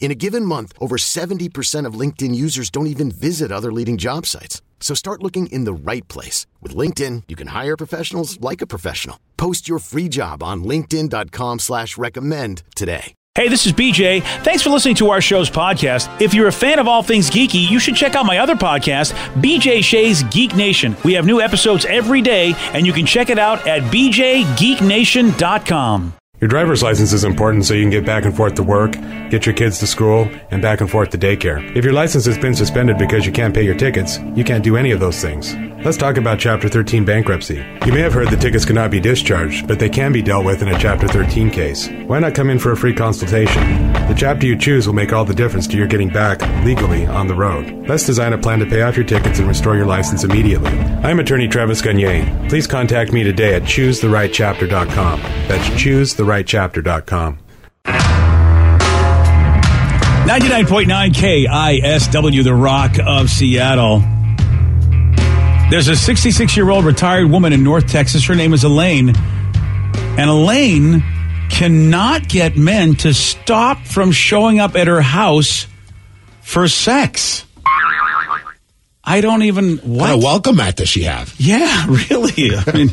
In a given month, over 70% of LinkedIn users don't even visit other leading job sites. So start looking in the right place. With LinkedIn, you can hire professionals like a professional. Post your free job on linkedin.com slash recommend today. Hey, this is BJ. Thanks for listening to our show's podcast. If you're a fan of all things geeky, you should check out my other podcast, BJ Shea's Geek Nation. We have new episodes every day, and you can check it out at bjgeeknation.com. Your driver's license is important so you can get back and forth to work, get your kids to school, and back and forth to daycare. If your license has been suspended because you can't pay your tickets, you can't do any of those things. Let's talk about Chapter 13 bankruptcy. You may have heard the tickets cannot be discharged, but they can be dealt with in a Chapter 13 case. Why not come in for a free consultation? The chapter you choose will make all the difference to your getting back, legally, on the road. Let's design a plan to pay off your tickets and restore your license immediately. I'm attorney Travis Gagne. Please contact me today at choosetherightchapter.com. That's choosetherightchapter.com. 99.9 KISW, The Rock of Seattle. There's a 66 year old retired woman in North Texas. Her name is Elaine. And Elaine cannot get men to stop from showing up at her house for sex. I don't even. What? What a welcome mat does she have? Yeah, really. I mean,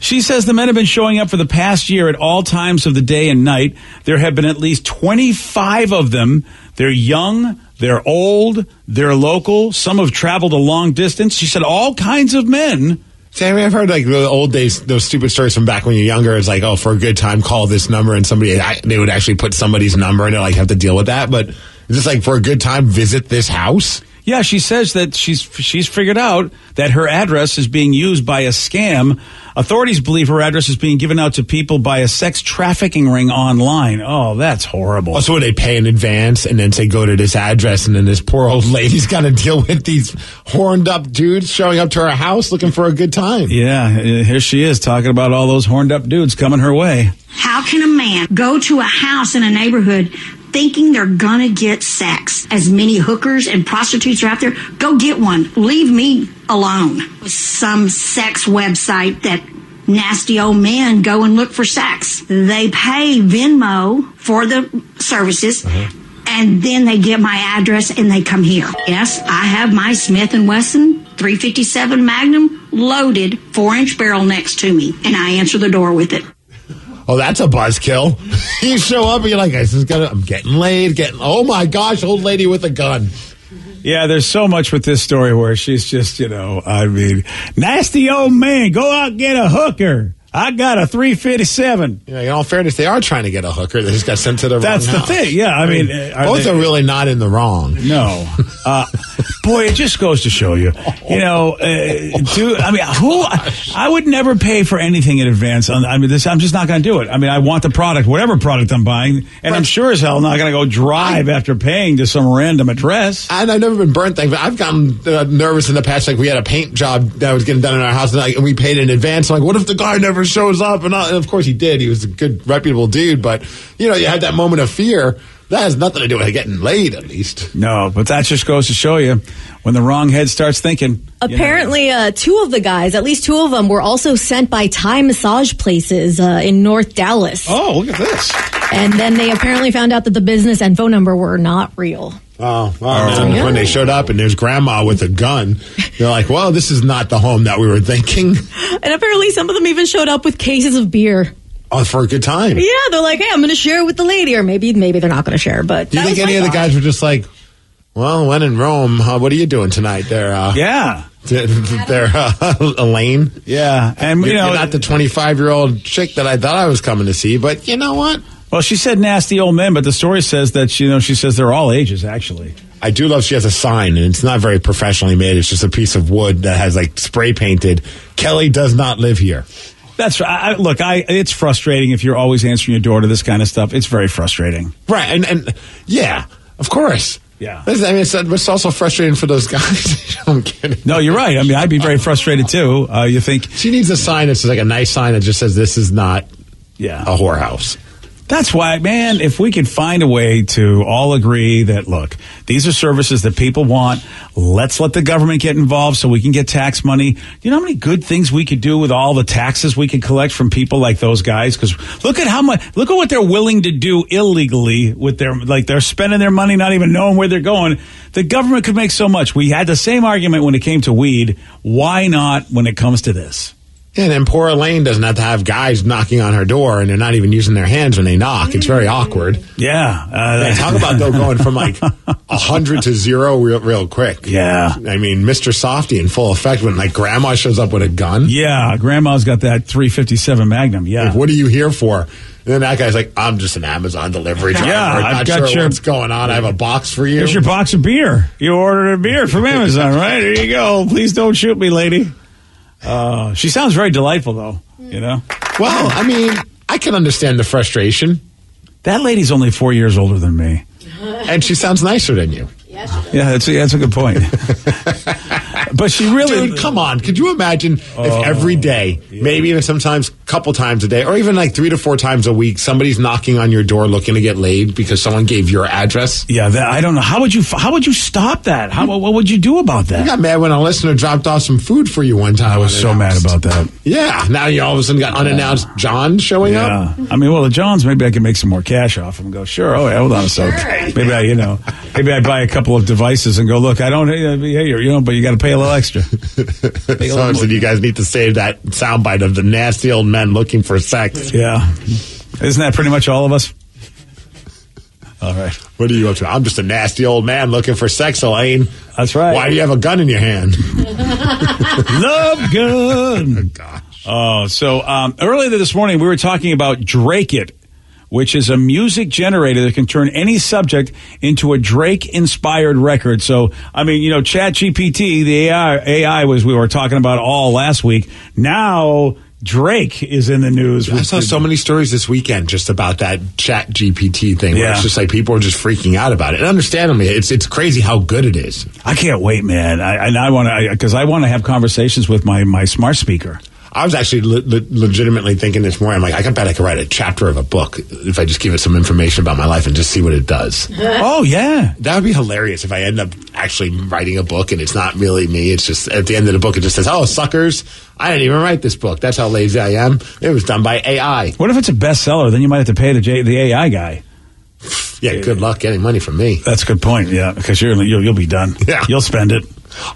she says the men have been showing up for the past year at all times of the day and night. There have been at least 25 of them. They're young, they're old, they're local. Some have traveled a long distance. She said all kinds of men. Sammy, I've heard like the old days, those stupid stories from back when you're younger. It's like, oh, for a good time, call this number, and somebody they would actually put somebody's number, and like have to deal with that. But is this like for a good time, visit this house? Yeah, she says that she's she's figured out that her address is being used by a scam. Authorities believe her address is being given out to people by a sex trafficking ring online. Oh, that's horrible. Also, would they pay in advance and then say go to this address, and then this poor old lady's got to deal with these horned up dudes showing up to her house looking for a good time? Yeah, uh, here she is talking about all those horned up dudes coming her way. How can a man go to a house in a neighborhood thinking they're gonna get sex? As many hookers and prostitutes are out there, go get one. Leave me alone. Some sex website that nasty old men go and look for sex. They pay Venmo for the services. Uh-huh. And then they get my address and they come here. Yes, I have my Smith and Wesson 357 Magnum loaded, four inch barrel next to me, and I answer the door with it. Oh, that's a buzzkill. you show up and you're like, this is gonna, I'm getting laid, getting, oh my gosh, old lady with a gun. Yeah, there's so much with this story where she's just, you know, I mean, nasty old man, go out and get a hooker. I got a 357. You know, in all fairness, they are trying to get a hooker. They just got sent to the right. That's the house. thing. Yeah, I mean, are both they- are really not in the wrong. No. Uh, boy, it just goes to show you. You know, uh, dude, I mean, who, I would never pay for anything in advance. On, I mean, this, I'm just not going to do it. I mean, I want the product, whatever product I'm buying, and I'm sure as hell not going to go drive after paying to some random address. And I've never been burnt thing, but I've gotten uh, nervous in the past. Like we had a paint job that was getting done in our house, and, like, and we paid in advance. I'm like, what if the guy never shows up? And, I, and of course he did. He was a good, reputable dude. But you know, you had that moment of fear. That has nothing to do with getting laid, at least. No, but that just goes to show you when the wrong head starts thinking. you know, Apparently, uh, two of the guys, at least two of them, were also sent by Thai massage places uh, in North Dallas. Oh, look at this. And then they apparently found out that the business and phone number were not real. Oh, wow, man. yeah. when they showed up and there's grandma with a gun, they're like, well, this is not the home that we were thinking. And apparently, some of them even showed up with cases of beer. Oh, for a good time. Yeah, they're like, "Hey, I'm going to share with the lady," or maybe maybe they're not going to share. But Do you think any my of the guys were just like, well, when in Rome, uh, what are you doing tonight there? Uh, Yeah. They're uh, Elaine. Yeah, and you You're know, not the 25 year old chick that I thought I was coming to see, but you know what? well, she said nasty old men, but the story says that she, you know, she says they're all ages actually. I do love she has a sign, and it's not very professionally made. It's just a piece of wood that has like spray painted. Kelly does not live here. That's right. I, look, I it's frustrating if you're always answering your door to this kind of stuff. It's very frustrating. Right, and and yeah, of course. Yeah. I mean, it's, it's also frustrating for those guys. I'm kidding. No, you're right. I mean, I'd be very frustrated too. Uh, you think, She needs a sign that's like a nice sign that just says this is not yeah, a whorehouse. That's why, man, if we could find a way to all agree that, look, these are services that people want. Let's let the government get involved so we can get tax money. You know how many good things we could do with all the taxes we could collect from people like those guys? Because look at how much, look at what they're willing to do illegally with their, like they're spending their money, not even knowing where they're going. The government could make so much. We had the same argument when it came to weed. Why not when it comes to this? And then poor Elaine doesn't have to have guys knocking on her door, and they're not even using their hands when they knock. It's very awkward. Yeah. Uh, Man, talk about though going from like a hundred to zero real, real quick. Yeah. I mean, Mr. Softy in full effect when like grandma shows up with a gun. Yeah, grandma's got that 357 Magnum. Yeah. Like, what are you here for? And then that guy's like, I'm just an Amazon delivery driver. Yeah, I'm I've not got sure your- what's going on. I have a box for you. Here's your box of beer. You ordered a beer from Amazon, right? Here you go. Please don't shoot me, lady. Uh, she sounds very delightful, though. You know, well, I mean, I can understand the frustration, that lady's only four years older than me. and she sounds nicer than you. Yeah, that's a, that's a good point. but she really, Dude, come on. Could you imagine if Oh, every day, maybe even sometimes couple times a day, or even like three to four times a week, somebody's knocking on your door looking to get laid because someone gave your address? yeah, that, I don't know. How would you how would you stop that? How what would you do about that? I got mad when a listener dropped off some food for you one time. I was so mad about that. Yeah, now you all of a sudden got unannounced John showing Yeah, up. I mean, well, the Johns, maybe I can make some more cash off them and go, sure. Oh, yeah, hold on a sec. Maybe I, you know, maybe I buy a couple of devices and go, look, I don't, hey, hey, you know, but you got to pay a little extra. Pay a little more. said you guys need to save that soundbite of the nasty old men looking for sex. Yeah. Isn't that pretty much all of us? All right. What are you up to? I'm just a nasty old man looking for sex, Elaine. That's right. Why do you have a gun in your hand? Love gun. Gosh. Oh, so um, earlier this morning we were talking about Drake It, which is a music generator that can turn any subject into a Drake inspired record. So, I mean, you know, Chat GPT, the AI, AI was we were talking about all last week. Now Drake is in the news. I saw the- so many stories this weekend just about that chat GPT thing where Yeah. it's just like people are just freaking out about it. And understandably, it's it's crazy how good it is. I can't wait, man. I, and I want to, because I want to have conversations with my, my smart speaker. I was actually le- le- legitimately thinking this morning, I'm like, I can bet I could write a chapter of a book if I just give it some information about my life and just see what it does. Oh, yeah. That would be hilarious if I end up actually writing a book and it's not really me. It's just at the end of the book, it just says, "Oh, suckers! I didn't even write this book. That's how lazy I am. It was done by AI." What if it's a bestseller? Then you might have to pay the, J, the AI guy. Yeah, good luck getting money from me. That's a good point. Yeah, because you're, you'll, you'll be done. Yeah. You'll spend it.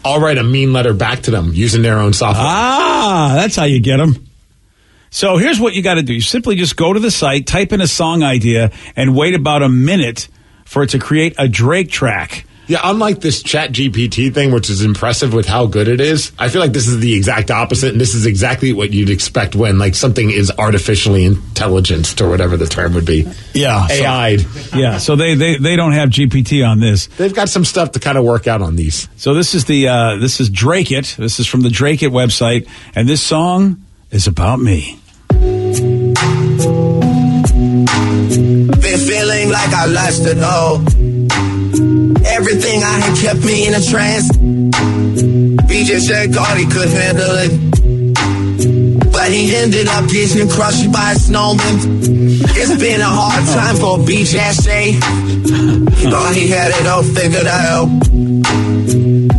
I'll write a mean letter back to them using their own software. Ah, that's how you get them. So here's what you got to do. You simply just go to the site, type in a song idea, and wait about a minute for it to create a Drake track. Yeah, unlike this Chat GPT thing, which is impressive with how good it is, I feel like this is the exact opposite, and this is exactly what you'd expect when like something is artificially intelligenced or whatever the term would be. Yeah. AI'd. yeah. So they, they, they don't have GPT on this. They've got some stuff to kind of work out on these. So this is the uh, this is Drake It. This is from the Drake It website, and this song is about me. Been feeling like I lost it all. Everything I had kept me in a trance. BJ said God he could handle it. But he ended up getting crushed by a snowman. It's been a hard time for BJ. He thought he had it all figured out.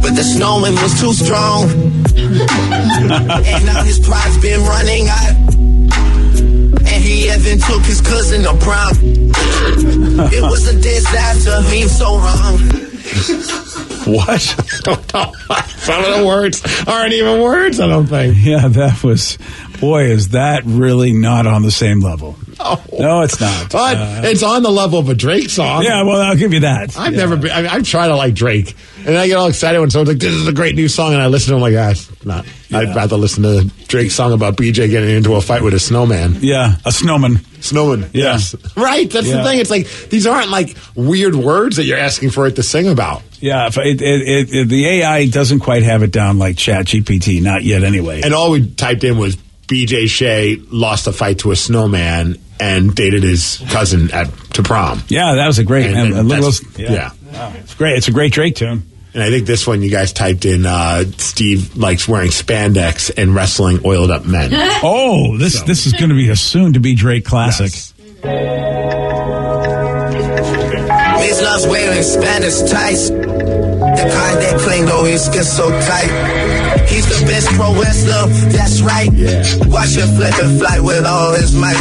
But the snowman was too strong. and now his pride's been running out. And he even took his cousin to prom. it was a disaster, he's so wrong. What? don't Some of the words aren't even words, I don't think. yeah, that was boy, is that really not on the same level. No, it's not. But Uh, it's on the level of a Drake song. yeah, well, I'll give you that. I've Yeah. never been. I, I've tried to like Drake, and I get all excited when someone's like, "This is a great new song," and I listen to them like, "Ah, not." I'd rather listen to Drake's song about BJ getting into a fight with a snowman. Yeah, a snowman. Snowman. Yeah. Yes. Right. That's Yeah. the thing. It's like these aren't like weird words that you're asking for it to sing about. Yeah, it, it, it, the AI doesn't quite have it down like Chat GPT, not yet anyway. And all we typed in was BJ Shea lost a fight to a snowman and dated his cousin at to prom. yeah, that was a great. And- And, and that's- yeah. yeah. Wow, it's great. It's a great Drake tune. And I think this one you guys typed in uh, Steve likes wearing spandex and wrestling oiled up men. Oh, this this is going to be a soon to be Drake classic. Miss loves wearing Spanish tights. The kind that cling though his skin so tight. He's the best pro wrestler, that's right. Yeah. Watch him flip and fly with all his might.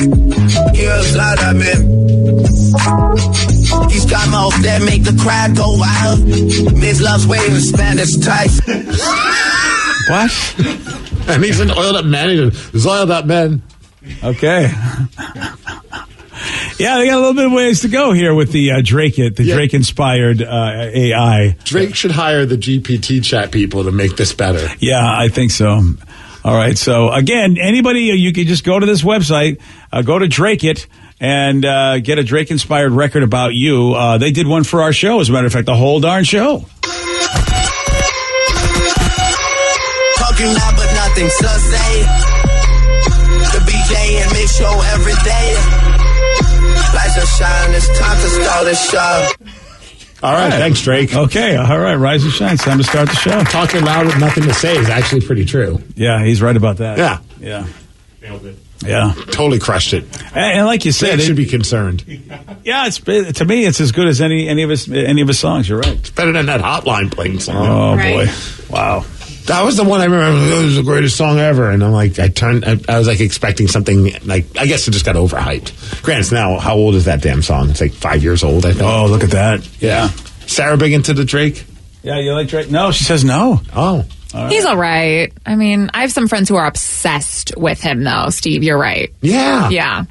Here's lot of men. He's got mouth that make the crowd go wild. Miss loves wearing Spanish tights. What? and he's an oiled up man. He's oiled up men. Okay. yeah, they got a little bit of ways to go here with the uh, Drake it, the Yeah. Drake inspired uh, AI. Drake should hire the GPT chat people to make this better. Yeah, I think so. All right. So again, anybody you can just go to this website, uh, go to Drake it. And uh, get a Drake inspired record about you. Uh, they did one for our show, as a matter of fact, the whole darn show. Talking loud but nothing to say. The BJ and Mix show every day. Lights are shining, it's time to start the show. All right, thanks, Drake. Okay, all right, rise and shine. It's time to start the show. Talking loud with nothing to say is actually pretty true. Yeah, he's right about that. Yeah. yeah, yeah. Totally crushed it. And, and like you said, Drake it, should be concerned. yeah, it's to me, it's as good as any any of his any of his songs. You're right. It's better than that Hotline Bling song. Oh Right. boy, wow. That was the one I remember. It was the greatest song ever, and I'm like, I turned. I, I was like expecting something like. I guess it just got overhyped. Granted, now how old is that damn song? It's like five years old. I think. Oh, look at that. yeah. Sarah big into the Drake. Yeah, you like Drake? No, she says no. Oh, He's all right. I mean, I have some friends who are obsessed with him, though. Steve, you're right. yeah. Yeah.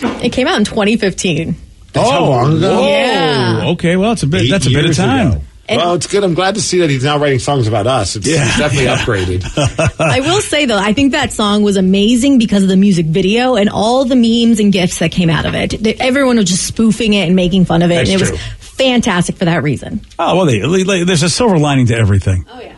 It came out in 2015. That's how oh, long ago? Whoa. Yeah. Okay, well, it's a bit. Eight that's a bit of years time. ago. well, it's good. I'm glad to see that he's now writing songs about us. It's, Yeah. it's definitely upgraded. I will say though, I think that song was amazing because of the music video and all the memes and gifs that came out of it. Th- Everyone was just spoofing it and making fun of it, That's and it true. was fantastic for that reason. Oh well, they, they- there's a silver lining to everything. Oh yeah.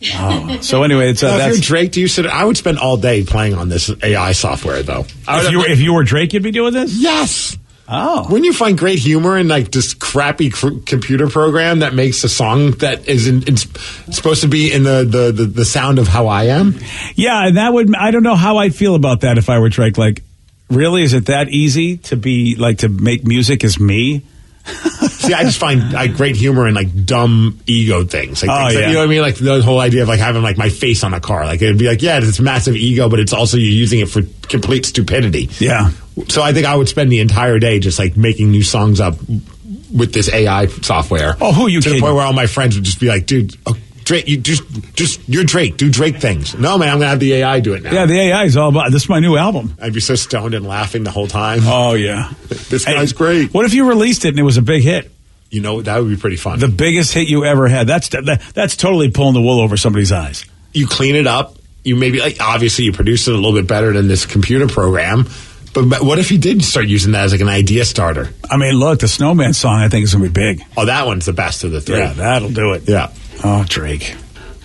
So anyway, it's uh, Now, if you're. Drake, do you sit? I would spend all day playing on this AI software, though. If you, were, if you were Drake, you'd be doing this. yes. Oh, When you find great humor in like this crappy cr- computer program that makes a song that is in, it's supposed to be in the, the, the, the sound of how I am, yeah, that would. I don't know how I'd feel about that if I were Drake. Like, really, is it that easy to be like to make music as me? see, I just find like great humor in like dumb ego things. Like, Oh, things that- yeah. you know what I mean? Like the whole idea of like having like my face on a car. Like it'd be like, yeah, it's massive ego, but it's also you're using it for complete stupidity. Yeah. So I think I would spend the entire day just like making new songs up with this AI software. Oh, who you To kidding? the point where all my friends would just be like, dude, oh, Drake, you just, just, you're Drake, do Drake things. No, man, I'm going to have the AI do it now. Yeah, the AI is all about. This is my new album. I'd be so stoned and laughing the whole time. Oh yeah, This Hey, guy's great. What if you released it and it was a big hit? You know, that would be pretty fun. The biggest hit you ever had. That's that, that's totally pulling the wool over somebody's eyes. you clean it up. You maybe, like, obviously, you produce it a little bit better than this computer program. But, but what if you did start using that as like an idea starter? I mean, look, the Snowman song I think is gonna be big. Oh, that one's the best of the three. Yeah, that'll do it. Yeah. Oh, Drake.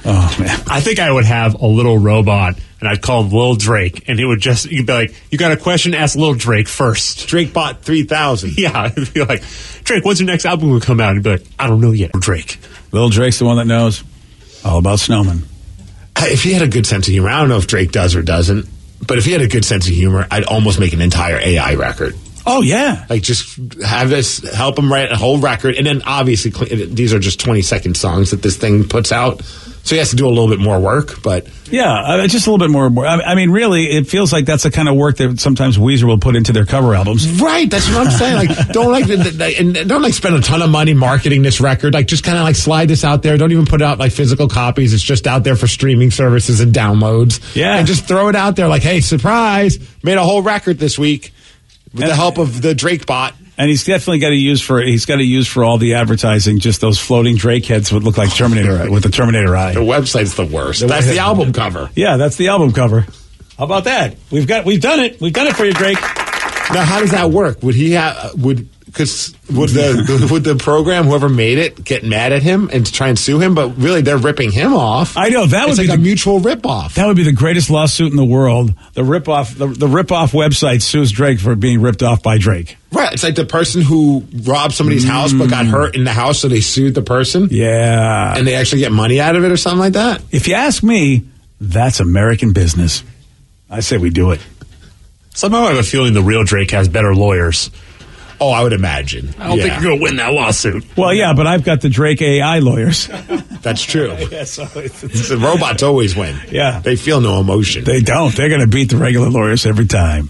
Oh man. I think I would have a little robot and I'd call him Lil Drake and he would just you'd be like, You got a question, ask Lil Drake first. Drake bought 3,000. Yeah. It'd be like, Drake, when's your next album gonna come out? And he'd be like, I don't know yet, Drake. Lil Drake's the one that knows all about Snowman. Uh, if he had a good sense of humor, I don't know if Drake does or doesn't, but if he had a good sense of humor, I'd almost make an entire AI record. Oh yeah. Like just have this help him write a whole record, and then obviously these are just twenty second songs that this thing puts out. So he has to do a little bit more work, but Yeah, uh, just a little bit more. more- I I mean, really, it feels like that's the kind of work that sometimes Weezer will put into their cover albums. Right, that's what I'm saying. Like, don't like, and don't like spend a ton of money marketing this record. Like, just kind of like slide this out there. Don't even put out like physical copies. It's just out there for streaming services and downloads. Yeah. and just throw it out there. Like, hey, surprise! Made a whole record this week with the help of the Drake bot. And he's definitely got to use for he's got to use for all the advertising. Just those floating Drake heads would look like Terminator with the Terminator eye. The website's the worst. That's the album cover. Yeah, that's the album cover. How about that? We've got we've done it. We've done it for you, Drake. Now, how does that work? Would he have would because would the would the program whoever made it get mad at him and try and sue him? But really, they're ripping him off. I know that would it's be like the, a mutual rip off. that would be the greatest lawsuit in the world. The rip off the, the rip off website sues Drake for being ripped off by Drake. Right. It's like the person who robbed somebody's house but got mm. hurt in the house, so they sued the person. Yeah. And they actually get money out of it or something like that. If you ask me, that's American business. I say we do it. Somehow I have a feeling the real Drake has better lawyers. Oh, I would imagine. I don't think you're going to win that lawsuit. Well, yeah, but I've got the Drake AI lawyers. That's true. yeah, so it's, the robots always win. Yeah. They feel no emotion. They don't. They're going to beat the regular lawyers every time.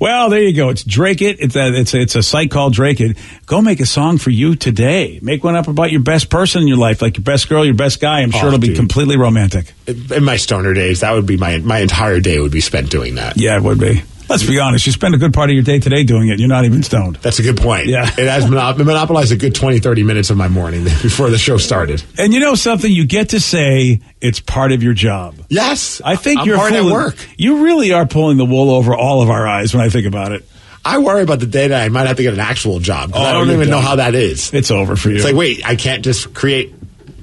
Well, there you go. It's Drake It. It's a, it's a, it's a site called Drake It. Go make a song for you today. Make one up about your best person in your life, like your best girl, your best guy. I'm oh, sure Oh, it'll be completely romantic. in my stoner days, that would be my my entire day would be spent doing that. Yeah, it would be. Let's be honest. You spend a good part of your day today doing it. You're not even stoned. That's a good point. Yeah. It has monop- monopolized a good 20, 30 minutes of my morning before the show started. And you know something? You get to say it's part of your job. Yes. I think I'm you're hard at fooling- work. You really are pulling the wool over all of our eyes when I think about it. I worry about the day that I might have to get an actual job. 'cause oh, I Oh, don't even know how that is. It's over for you. It's like, wait, I can't just create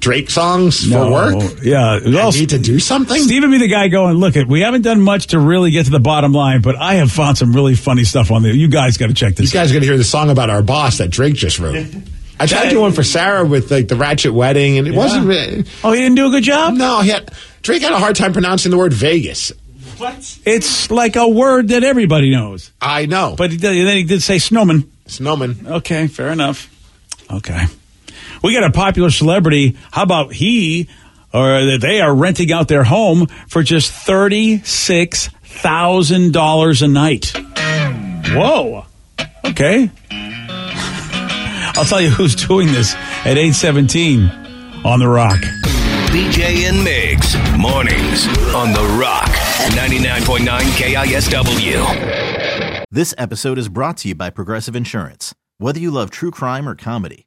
Drake songs No, for work? Yeah. I need to do something? Stephen be the guy going, look it, we haven't done much to really get to the bottom line, but I have found some really funny stuff on there. You guys got to check You this out. guys are going to hear the song about our boss that Drake just wrote. I tried to do one for Sarah with like the Ratchet Wedding, and it wasn't. really- Oh, he didn't do a good job? No, he had, Drake had a hard time pronouncing the word Vegas. What? It's like a word that everybody knows. I know, But he did, then he did say snowman. Snowman. Okay, fair enough. Okay. We got a popular celebrity. How about he or that they are renting out their home for just $36,000 a night. Whoa. Okay. I'll tell you who's doing this at 817 on The Rock. BJ and Migs, mornings on The Rock, 99.9 KISW. This episode is brought to you by Progressive Insurance. Whether you love true crime or comedy,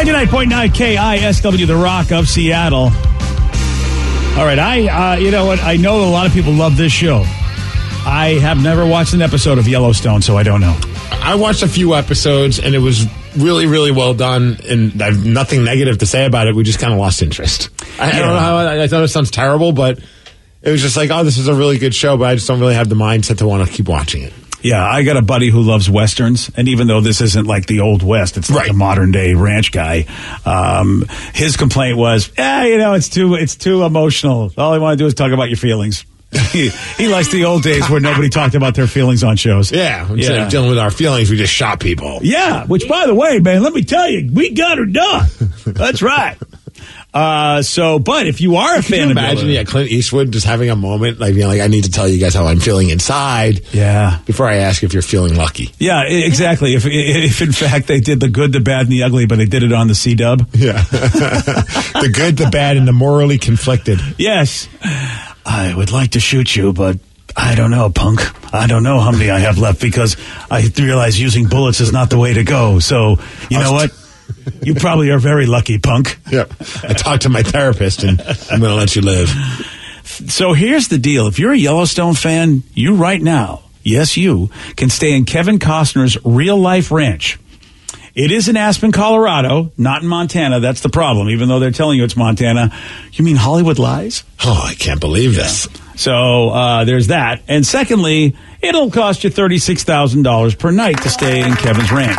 99.9 KISW, The Rock of Seattle. All right, I, uh, you know what? I know a lot of people love this show. I have never watched an episode of Yellowstone, so I don't know. I watched a few episodes and it was really, really well done. And I've nothing negative to say about it. We just kind of lost interest. I, I don't know how I, I thought it sounds terrible, but it was just like, oh, this is a really good show, but I just don't really have the mindset to want to keep watching it. Yeah, I got a buddy who loves westerns, and even though this isn't like the old west, it's like a modern day ranch guy. Um, his complaint was, "Yeah, you know, it's too it's too emotional. All I want to do is talk about your feelings." he, he likes the old days where nobody talked about their feelings on shows. Yeah, instead of dealing with our feelings, we just shot people. Yeah, which by the way, man, let me tell you, we got her done. That's right. Uh, so, but if you are a Can fan you of imagine, Miller- yeah, Clint Eastwood just having a moment, like, you know, like I need to tell you guys how I'm feeling inside. Yeah. Before I ask if you're feeling lucky. Yeah, exactly. If if in fact they did the good, the bad, and the ugly, but they did it on the C Dub. Yeah. the good, the bad, and the morally conflicted. Yes. I would like to shoot you, but I don't know, punk. I don't know how many I have left because I realize using bullets is not the way to go. So, you know what? You probably are very lucky, punk. Yep. I talked to my therapist and I'm going to let you live. So here's the deal. If you're a Yellowstone fan, you right now, yes, you can stay in Kevin Costner's real life ranch. It is in Aspen, Colorado, not in Montana. That's the problem. Even though they're telling you it's Montana, you mean Hollywood lies? Oh, I can't believe this. So uh, there's that. And secondly, it'll cost you thirty-six thousand dollars per night to stay in Kevin's ranch.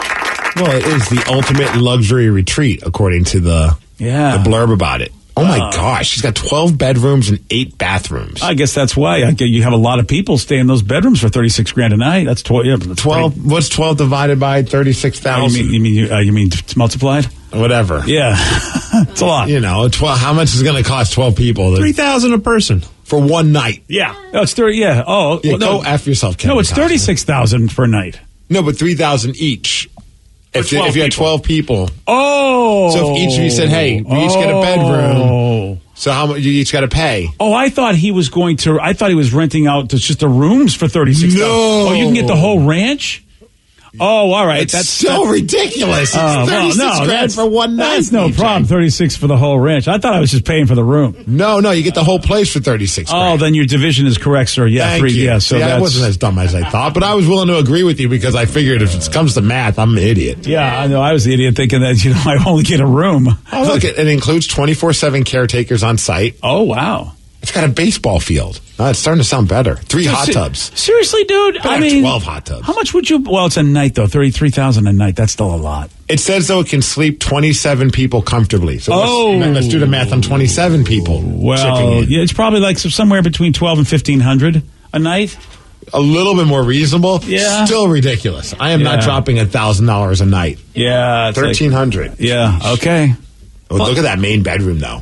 Well, it is the ultimate luxury retreat, according to the, Yeah. the blurb about it. Oh my Uh, gosh, she's got 12 bedrooms and eight bathrooms. I guess that's why I, get- you have a lot of people stay in those bedrooms for thirty-six grand a night. That's tw- yeah, that's 12, what's 12 divided by pretty- Oh, 36,000? you mean you mean uh, you mean it's multiplied? Whatever. Yeah, it's a lot. You know, 12, how much is going to cost 12 people? 3000 a person. For one night. Yeah, no, it's thirty. Yeah. Oh, Yeah, well, no. go F yourself, Kevin No, it's Costner. thirty-six thousand per night. No, but 3,000 each. If, you- 12 if you had 12 people. Oh, So if each of you said, hey, we each get a bedroom. Oh. So how much you each got to pay? Oh, I thought he was going to. I thought he was renting out just the rooms for thirty six. No. Oh, you can get the whole ranch. Oh, all right. It's that's so that- ridiculous. Oh, it's Oh, well, 36 no, grand that's- for one night. That's no DJ. problem. Thirty six for the whole ranch. I thought I was just paying for the room. No, no, you get the whole place for 36 Oh, grand. then your division is correct, sir. Yeah, Thank three. you. Yeah, so See, I wasn't as dumb as I thought, but I was willing to agree with you because I figured if it comes to math, I'm an idiot. yeah. I know. I was the idiot thinking that you know I only get a room. Oh, look, it, it includes 24 7 caretakers on site. Oh wow. It's got a baseball field. Oh, it's starting to sound better. Three hot Se- tubs. Seriously, dude. I mean, 12 hot tubs. How much would you? Well, it's a night though. Thirty three thousand a night. That's still a lot. It says, though, it can sleep 27 people comfortably. So let's- Oh. let's, do the math on 27 people. Well, yeah, it's probably like somewhere between twelve and fifteen hundred a night. A little bit more reasonable. Yeah. Still ridiculous. I am not dropping a $1,000 a night. Yeah, it's like- 1300 yeah. Okay. Oh, look at that main bedroom, though.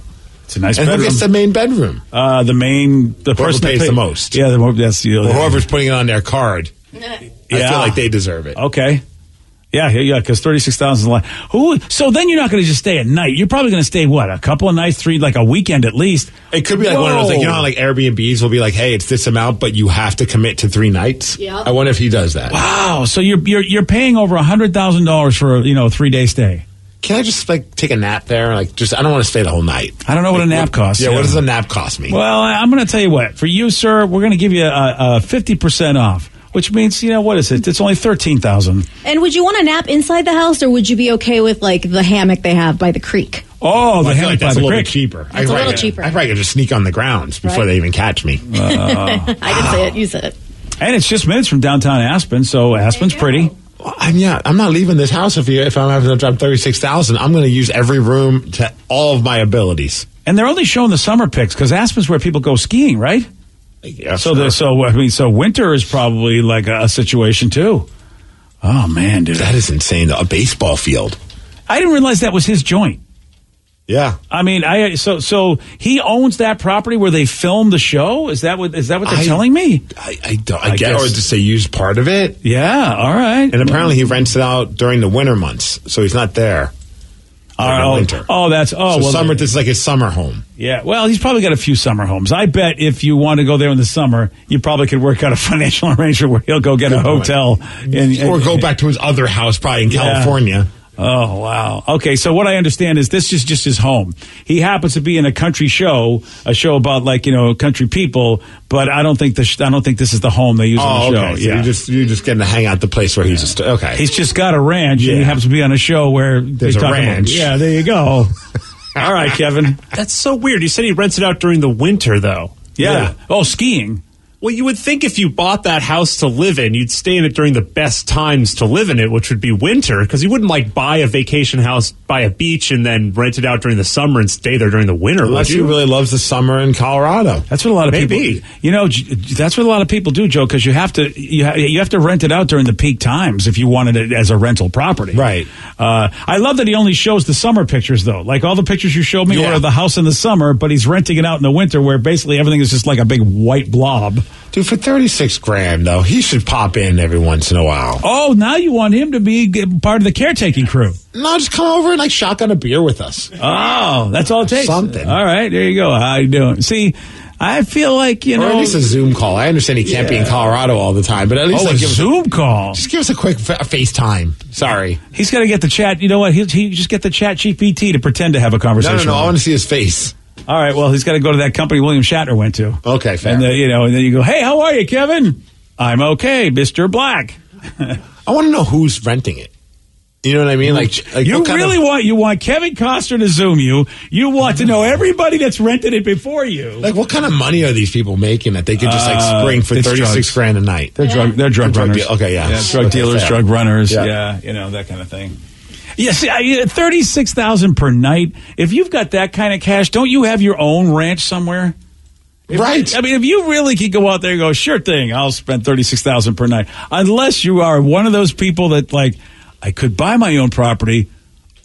It's a nice and bedroom. who gets the main bedroom? uh, the main the Whoever person that pays pay- the most. Yeah, the more that's the Or whoever's putting it on their card. I Yeah. feel like they deserve it. Okay. Yeah, yeah, yeah. Because thirty six thousand is a lot. Who? So then you're not going to just stay at night. You're probably going to stay what a couple of nights, three, like a weekend at least. It could be like one of those, like, you know, like Airbnbs will be like, hey, it's this amount, but you have to commit to three nights. Yeah. I wonder if he does that. Wow. So you're you're you're paying over a hundred thousand dollars for a, you know a three day stay. Can I just like take a nap there? Like, just I don't want to stay the whole night. I don't know what a nap costs. Yeah, what does a nap cost me? Well, I- I'm going to tell you what. For you, sir, we're going to give you a fifty percent off, which means you know what is it? It's only thirteen thousand. And would you want to nap inside the house, or would you be okay with like the hammock they have by the creek? Oh, the I feel hammock like by that's the a little creek. bit cheaper. I It's a probably little could- cheaper. I probably could just sneak on the grounds before Right. they even catch me. Uh, I didn't say it. You said it. And it's just minutes from downtown Aspen, so Aspen's pretty. Well, I'm, yeah, I'm not leaving this house if you, if I'm having to drop thirty six thousand. I'm going to use every room to all of my abilities. And they're only showing the summer pics because Aspen's where people go skiing, right? Yeah, So the so I mean so winter is probably like a, a situation too. Oh man, dude, that is insane. A baseball field. I didn't realize that was his joint. Yeah. I mean, I so so he owns that property where they filmed the show. Is that what is that what they're I- telling me? I, I don't. I, I get, guess- or just they use part of it. Yeah, all right. And apparently he rents it out during the winter months, so he's not there. Oh, all the oh, winter. oh, that's oh so well, summer. This is like his summer home. Yeah, well, he's probably got a few summer homes. I bet if you want to go there in the summer, you probably could work out a financial arrangement where he'll go get a Good point. hotel and, or go back to his other house, probably in Yeah. California. Oh wow. Okay, so what I understand is this is just his home. He happens to be in a country show, a show about like you know country people, but I don't think the sh- I don't think this is the home they use Oh, on the oh, show. okay. So you just you just getting to hang out the place where he's just okay. He's just got a ranch, and he happens to be on a show where There's a talk about- ranch. yeah, there you go. All right, Kevin. That's so weird. You said he rents it out during the winter, though. Yeah. Oh, skiing. Well, you would think if you bought that house to live in, you'd stay in it during the best times to live in it, which would be winter, because you wouldn't like buy a vacation house by a beach and then rent it out during the summer and stay there during the winter. Unless you? really loves the summer in Colorado. That's what a lot of Maybe. people. You know, that's what a lot of people do, Joe. Because you have to you, ha- you have to rent it out during the peak times if you wanted it as a rental property. Right. Uh, I love that he only shows the summer pictures though. Like all the pictures you showed me Yeah. were of the house in the summer, but he's renting it out in the winter, where basically everything is just like a big white blob. Dude, for 36 grand, though, he should pop in every once in a while. Oh, now you want him to be part of the caretaking crew. No, just come over and like shotgun a beer with us. Oh, that's all it takes. Something. All right, there you go. How are you doing? See, I feel like you or know. at least a Zoom call. I understand he can't be in Colorado all the time, but at least oh, like, a Zoom call. just give us a quick fa- FaceTime. Sorry. He's got to get the chat. You know what? He, he just get the chat GPT to pretend to have a conversation. no, no. no. I want to see his face. All right. Well, he's got to go to that company William Shatner went to. Okay, fair. And uh, you know, and then you go, "Hey, how are you, Kevin? I'm okay, Mister Black." I want to know who's renting it. You know what I mean? Like, like you really of, want you want Kevin Costner to zoom you. You want to know everybody that's rented it before you. like what kind of money are these people making that they could just like Uh, spring for it's 36 grand a night? They're drug. They're drug Drug runners. deal- okay, yeah. drug Okay, dealers, fair. drug runners. Yeah. Yeah. you know that kind of thing. Yeah, see, I- thirty six thousand per night. If you've got that kind of cash, don't you have your own ranch somewhere? If- Right. I mean, if you really could go out there and go, sure thing, I'll spend thirty six thousand per night. Unless you are one of those people that like, I could buy my own property,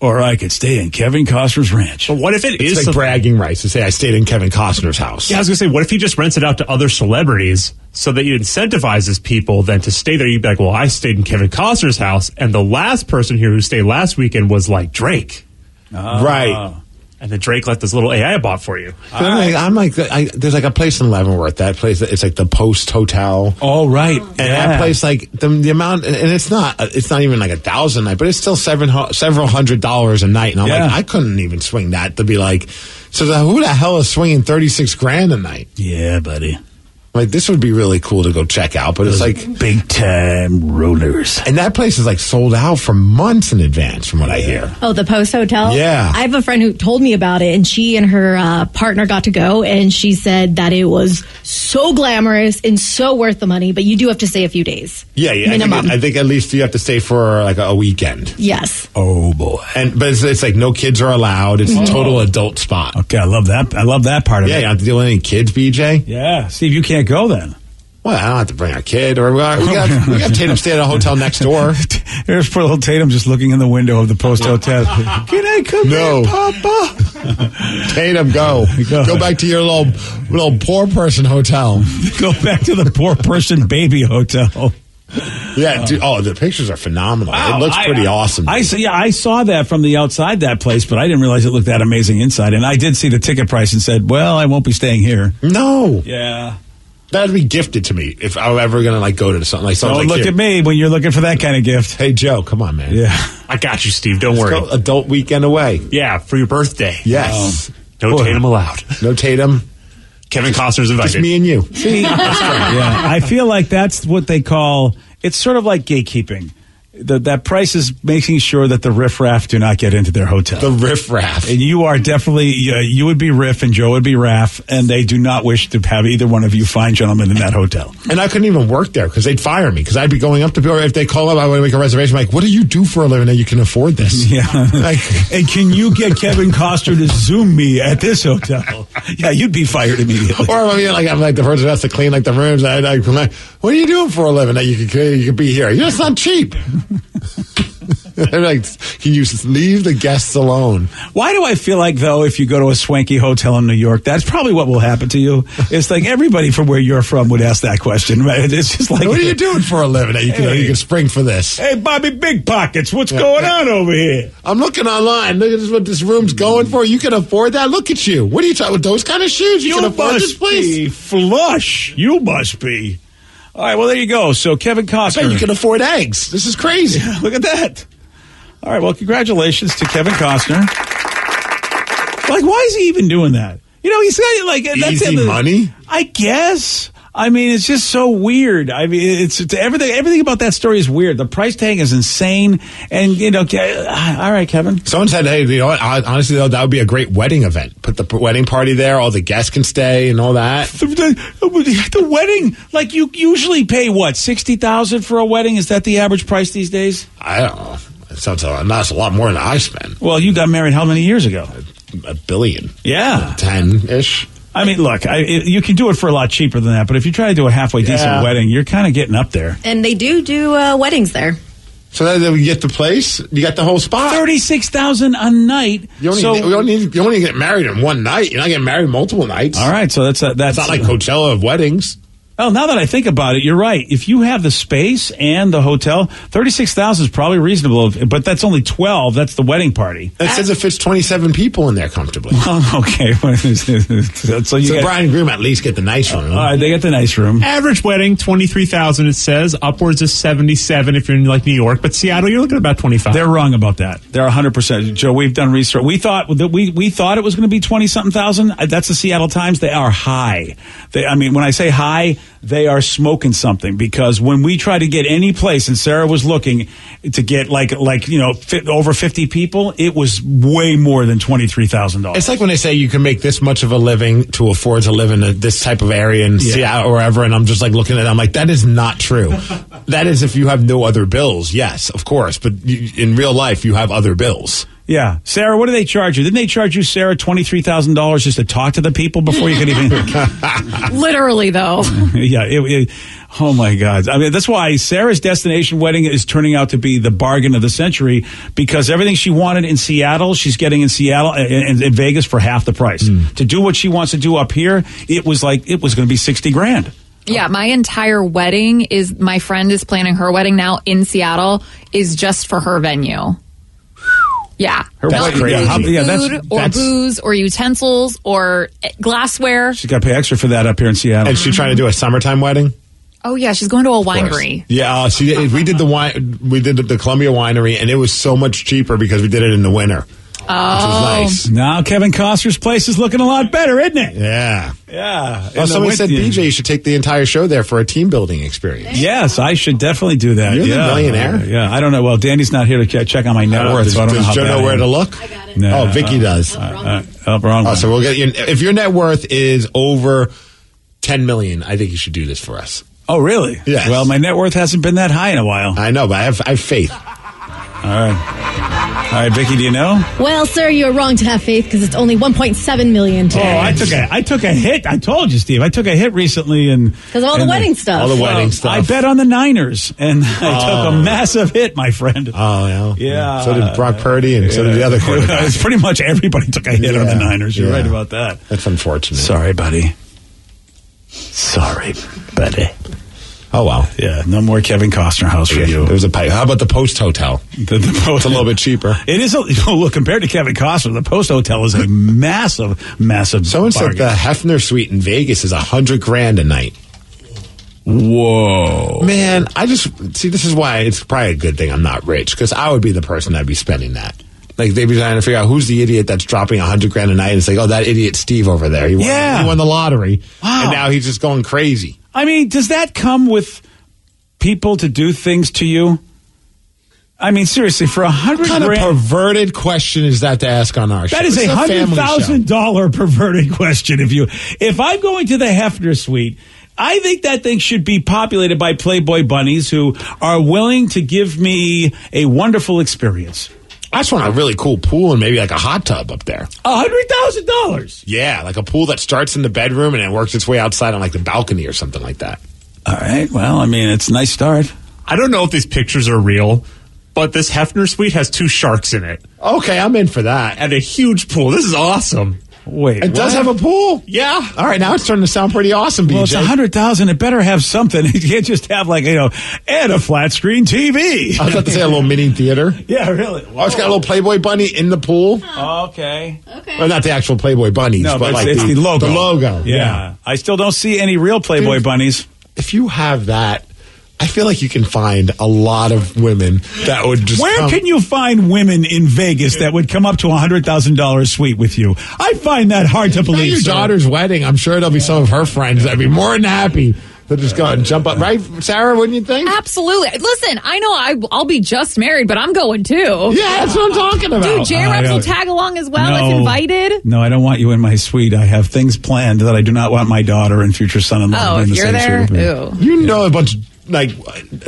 or I could stay in Kevin Costner's ranch. But what if it It's is like some- bragging rights to say I stayed in Kevin Costner's house. Yeah, I was gonna say, what if he just rents it out to other celebrities so that it incentivizes people then to stay there? You'd be like, well, I stayed in Kevin Costner's house, and the last person here who stayed last weekend was like Drake, Right. And then Drake let this little AI bot for you. I'm like, I'm like I, there's like a place in Leavenworth. That place, it's like the Post Hotel. Oh, right. And that place, like the, the amount, and it's not, it's not even like a thousand night, but it's still seven, several hundred dollars a night. And I'm Yeah. like, I couldn't even swing that to be like, so the, who the hell is swinging thirty six grand a night? Yeah, buddy. Like this would be really cool to go check out, but it's like, Big time rollers. and that place is like sold out for months in advance, from what I hear. Oh, the Post Hotel? Yeah. I have a friend who told me about it, and she and her uh, partner got to go, and she said that it was so glamorous and so worth the money, but you do have to stay a few days. Yeah, yeah. I think, Minimum. I think at least you have to stay for like a, a weekend. Yes. Oh boy. And but it's, it's like no kids are allowed. It's a total adult spot. Okay, I love that. I love that part of Yeah, it. Yeah, you don't have to deal with any kids, BJ. Yeah, Steve, you can't go then. Well, I don't have to bring our kid, or uh, we got we got, we got Tatum stay at a hotel next door. There's poor little Tatum just looking in the window of the post hotel. Can I come No. in, Papa? Tatum, go Go. go back to your little little poor person hotel. Go back to the poor person baby hotel. Yeah, dude, oh, the pictures are phenomenal. Wow, it looks I- pretty awesome. I saw, yeah, I saw that from the outside that place, but I didn't realize it looked that amazing inside. And I did see the ticket price and said, "Well, I won't be staying here." no, Yeah. That'd be gifted to me if I'm ever gonna like go to something like something Don't like look here. at me when you're looking for that kind of gift. Hey Joe, come on, man. Yeah. I got you, Steve. Don't Let's worry. go adult weekend away. Yeah, for your birthday. Yes, oh. No Boy. Tatum allowed. no Tatum, Kevin Costner's invited. just me and you. yeah, I feel like that's what they call. It's sort of like gatekeeping. The, that price is making sure that the riffraff do not get into their hotel. The riffraff. and you are definitely uh, you would be Riff and Joe would be Raff, and they do not wish to have either one of you fine gentlemen in that hotel. And I couldn't even work there because they'd fire me because I'd be going up to people. If they call up, I would make a reservation. like, what do you do for a living that you can afford this? Yeah, Like, and can you get Kevin Costner to zoom me at this hotel? Yeah, you'd be fired immediately. or I mean, like I'm like the person who has to clean like the rooms. I, I, I'm what are you doing for a living that you could you could be here? You're just not cheap. They're like, can you just leave the guests alone? Why do I feel like though, if you go to a swanky hotel in New York, that's probably what will happen to you? It's like everybody from where you're from would ask that question, right? It's just like, What are you doing for a living that you can Hey. you can spring for this? Hey, Bobby Big Pockets, what's going on over here? I'm looking online. Look at this, what this room's going for. You can afford that. Look at you. What are you talking with those kind of shoes? You, can afford this place. be flush. You must be. All right, well there you go. So Kevin I bet Costner, you can afford eggs. This is crazy. look at that. All right, well congratulations to Kevin Costner. Like, why is he even doing that? You know, he's got like that's Easy the- money? I guess. I mean, it's just so weird. I mean, it's, it's everything. Everything about that story is weird. The price tag is insane, and you know, Ke- uh, all right, Kevin. Someone said, "Hey, you know what? Honestly, though, that would be a great wedding event. Put the wedding party there. All the guests can stay and all that." The, the, the wedding, like you usually pay what sixty thousand for a wedding? Is that the average price these days? I don't know. It sounds a, that's a lot more than I spend. Well, you got married how many years ago? A billion, Yeah. ten ish. I mean, look, I, it, you can do it for a lot cheaper than that, but if you try to do a halfway decent Yeah. wedding, you're kind of getting up there. And they do do uh, weddings there. So then we get the place. You got the whole spot. Thirty-six thousand a night. You only, so, you, don't need, you only get married in one night. You're not getting married multiple nights. all right, so that's a, that's It's not like Coachella of weddings. Well, now that I think about it, you're right. If you have the space and the hotel, thirty-six thousand is probably reasonable. But that's only twelve. That's the wedding party. It says it fits 27 people in there comfortably. Oh, okay. so you So get, Brian and Groom at least get the nice room. all right, they get the nice room. Average wedding, 23,000 it says. Upwards of 77 if you're in like New York. But Seattle, you're looking at about 25. They're wrong about that. They're 100%. Joe, we've done research. We thought that we, we thought it was going to be 20 something thousand. Uh, That's the Seattle Times. They are high. They, I mean, when I say high, they are smoking something because when we try to get any place and Sarah was looking to get like, like, you know, fi over 50 people, it was way more than $23,000. It's like when they say you can make this much of a living to afford to live in a, this type of area in Yeah. Seattle or wherever, and I'm just like looking at it, I'm like, that is not true. that is if you have no other bills, yes, of course, but you, in real life, you have other bills. Yeah. Sarah, what do they charge you? Didn't they charge you, Sarah, $23,000 just to talk to the people before you could even. Literally, though. yeah. It, it- oh, my God. I mean, that's why Sarah's destination wedding is turning out to be the bargain of the century because everything she wanted in Seattle, she's getting in Seattle uh, and in Vegas for half the price. Hmm. To do what she wants to do up here, it was like, it was going to be 60 grand. Yeah, my entire wedding is my friend is planning her wedding now in Seattle is just for her venue. Yeah, Her Not wedding- yeah, how- yeah, that's- food or that's- booze or utensils or eh, glassware. She's got to pay extra for that up here in Seattle. And she trying to do a summertime wedding. Oh yeah, she's going to a winery. Yeah, uh, she, we did the wine, we did the Columbia Winery, and it was so much cheaper because we did it in the winter. Oh, Which was nice. Now Kevin Costner's place is looking a lot better, isn't it? Yeah. Yeah. Oh, somebody said, BJ, you should take the entire show there for a team building experience. Yes, I should definitely do that. You're the yeah. millionaire. Yeah, I don't know. Well, Danny's not here to check on my net worth, does so I don't know does how Joe know I where am. to look? No, oh, Vicky uh, does. Uh, oh, wrong Oh, one. so we'll get you. If your net worth is over ten million, I think you should do this for us. Oh, really? Yeah. Well, my net worth hasn't been that high in a while. I know, but I have, I have faith. All right. All right, Vicky, do you know? Well, sir, you're wrong to have faith because it's only 1.7 million Oh, today. Oh, I took a I took a hit. I told you, Steve. I took a hit recently, and 'Cause of all the and wedding stuff. All the Well, wedding stuff. I bet on the Niners, and I took a oh. massive hit, my friend. Oh, yeah. Yeah. So did Brock Purdy, and so did the other it's pretty much everybody took a hit on the Niners. You're yeah. right about that. That's unfortunate. Sorry, buddy. Sorry, buddy. Oh wow. Yeah, no more Kevin Costner house for you. There's a pipe. How about the Post Hotel? The, the post, It's a little bit cheaper. It is. A, look, compared to Kevin Costner, the Post Hotel is a massive, massive. Someone said bargain. the Hefner Suite in Vegas is a hundred grand a night. Whoa. Man, I just see. This is why it's probably a good thing I'm not rich because I would be the person that'd be spending that. Like they'd be trying to figure out who's the idiot that's dropping a hundred grand a night. And It's like, oh, that idiot Steve over there. He won, Yeah. he won the lottery, Wow. and now he's just going crazy. I mean, does that come with people to do things to you? I mean, seriously, for a hundred kind grand, of perverted question is that to ask on our show? that is It's a hundred thousand dollar perverted question. If you, if I'm going to the Hefner Suite. I think that thing should be populated by Playboy bunnies who are willing to give me a wonderful experience. I just want a really cool pool and maybe like a hot tub up there. A hundred thousand dollars. Yeah, like a pool that starts in the bedroom and it works its way outside on like the balcony or something like that. All right. Well, I mean, it's a nice start. I don't know if these pictures are real, but this Hefner suite has two sharks in it Okay, I'm in for that. and a huge pool. This is awesome. Wait, It does have a pool. Yeah. All right, now it's starting to sound pretty awesome, BJ. Well, it's a hundred thousand. It better have something. You can't just have like you know, and a flat screen TV. I was about to say a little mini theater. yeah, really. Oh, it's got a little Playboy bunny in the pool. Oh, okay. Okay. Well, not the actual Playboy bunnies, No, but but like it's, it's the logo. The logo. Yeah. I still don't see any real Playboy Dude. bunnies. If you have that I feel like you can find a lot of women that would just. Where come- can you find women in Vegas that would come up to a hundred thousand dollars suite with you? I find that hard to At believe. your sir. daughter's wedding, I'm sure there'll be some of her friends that'd be more than happy to just go and jump up, right, Sarah? Wouldn't you think? Absolutely. Listen, I know I, I'll be just married, but I'm going too. Yeah, that's what I'm talking about. Dude, J I Reps will tag along as well No. if invited. No, I don't want you in my suite. I have things planned that I do not want my daughter and future son-in-law to Oh, be in if the you're same there, suite with me. ooh. You know, a bunch of like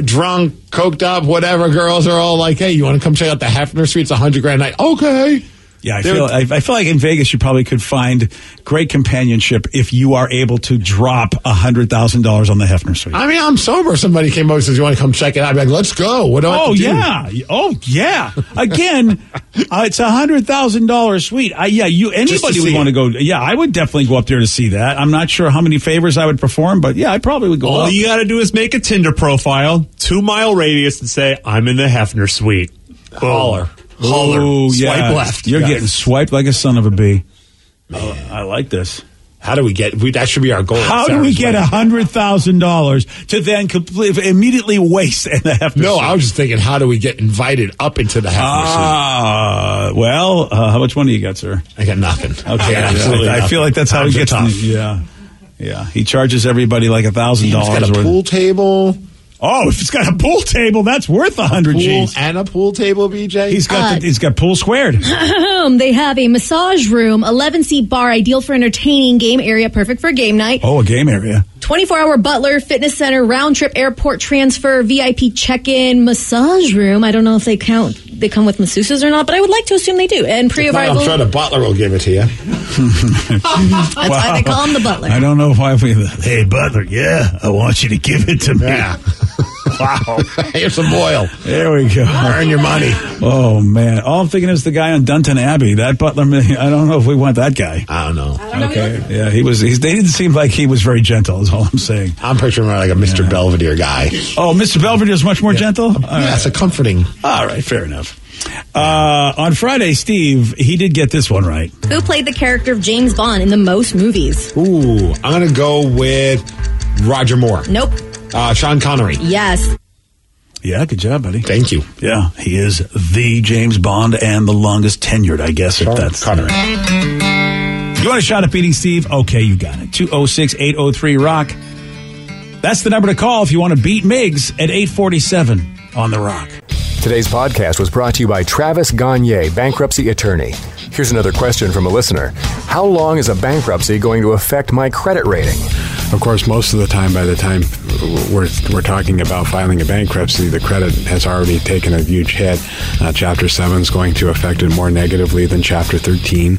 drunk, coked up, whatever girls are all like, "Hey, you want to come check out the Hefner Suite? It's a hundred grand a night." Okay. Yeah, I They feel I, I feel like in Vegas you probably could find great companionship if you are able to drop a hundred thousand dollars on the Hefner suite. I mean, I'm sober. Somebody came over and says, "You want to come check it out?" I'd be like, "Let's go." What do I have Oh to do? yeah! Oh yeah! Again, uh, it's a hundred thousand dollar suite. I, yeah, you anybody see would want to go. Yeah, I would definitely go up there to see that. I'm not sure how many favors I would perform, but yeah, I probably would go. All up. you got to do is make a Tinder profile, two mile radius, and say, I'm in the Hefner suite. Boom. Holler. Holler. Ooh, Swipe yeah. left. You're Yes. getting swiped like a son of a bee. Oh, I like this. How do we get? We, that should be our goal. How do we get a hundred thousand dollars to then complete, immediately waste in the Hefner? No, suite? I was just thinking, how do we get invited up into the Hefner Ah, well, uh, how much money you got, sir? I got nothing. Okay, I absolutely. I, I feel like that's how Times he gets. tough. Yeah, yeah. He charges everybody like a thousand dollars. got a pool table, Oh, if it's got a pool table, that's worth a hundred pool G's. and a pool table. BJ. He's got Uh, the, he's got pool squared. They have a massage room, 11 seat bar, ideal for entertaining, game area, perfect for game night. Oh, a game area. 24 hour butler, fitness center, round trip airport transfer, VIP check in, massage room. I don't know if they count, they come with masseuses or not, but I would like to assume they do. And pre I'm arrival. sure the butler will give it to you. That's why they call him the butler. I don't know why we. Hey, Butler. Yeah, I want you to give it to me. Yeah. Wow. Here's some oil. There we go. Earn your money. Oh man, all I'm thinking is the guy on Downton Abbey. That Butler. I don't know if we want that guy. I don't know. Okay. Yeah, he was. He's, they didn't seem like he was very gentle. Is all I'm saying. I'm picturing more like a Mr. Belvedere guy. Oh, Mr. Belvedere is much more gentle. All yeah, right. it's a comforting. All right, fair enough. Uh, on Friday, Steve, he did get this one right. Who played the character of James Bond in the most movies? Ooh, I'm gonna go with Roger Moore. Nope. Uh, Sean Connery. Yes. Yeah, good job, buddy. Thank you. Yeah, he is the James Bond and the longest tenured, I guess, if Sean that's. Connery. You want a shot at beating Steve? Okay, you got it. 206 803 Rock. That's the number to call if you want to beat Miggs at 847 on The Rock. Today's podcast was brought to you by Travis Gagne, bankruptcy attorney. Here's another question from a listener How long is a bankruptcy going to affect my credit rating? Of course, most of the time, by the time we're, we're talking about filing a bankruptcy, the credit has already taken a huge hit. Uh, chapter 7 is going to affect it more negatively than Chapter 13.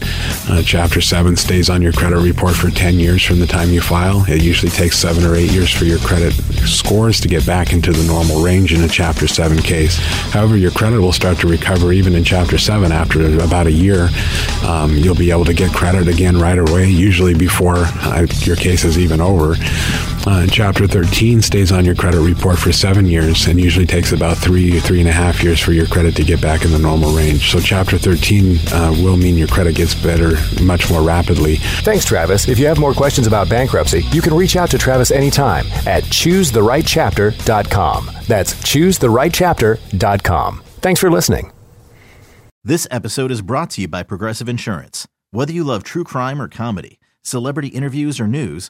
Uh, chapter 7 stays on your credit report for 10 years from the time you file. It usually takes 7 or 8 years for your credit scores to get back into the normal range in a Chapter 7 case. However, your credit will start to recover even in Chapter 7 after about a year. Um, you'll be able to get credit again right away, usually before uh, your case is even over. Uh, chapter 13 stays on your credit report for seven years and usually takes about three, or three and a half years for your credit to get back in the normal range. So, Chapter 13 uh, will mean your credit gets better much more rapidly. Thanks, Travis. If you have more questions about bankruptcy, you can reach out to Travis anytime at choosetherightchapter.com. That's choosetherightchapter.com. Thanks for listening. This episode is brought to you by Progressive Insurance. Whether you love true crime or comedy, celebrity interviews or news,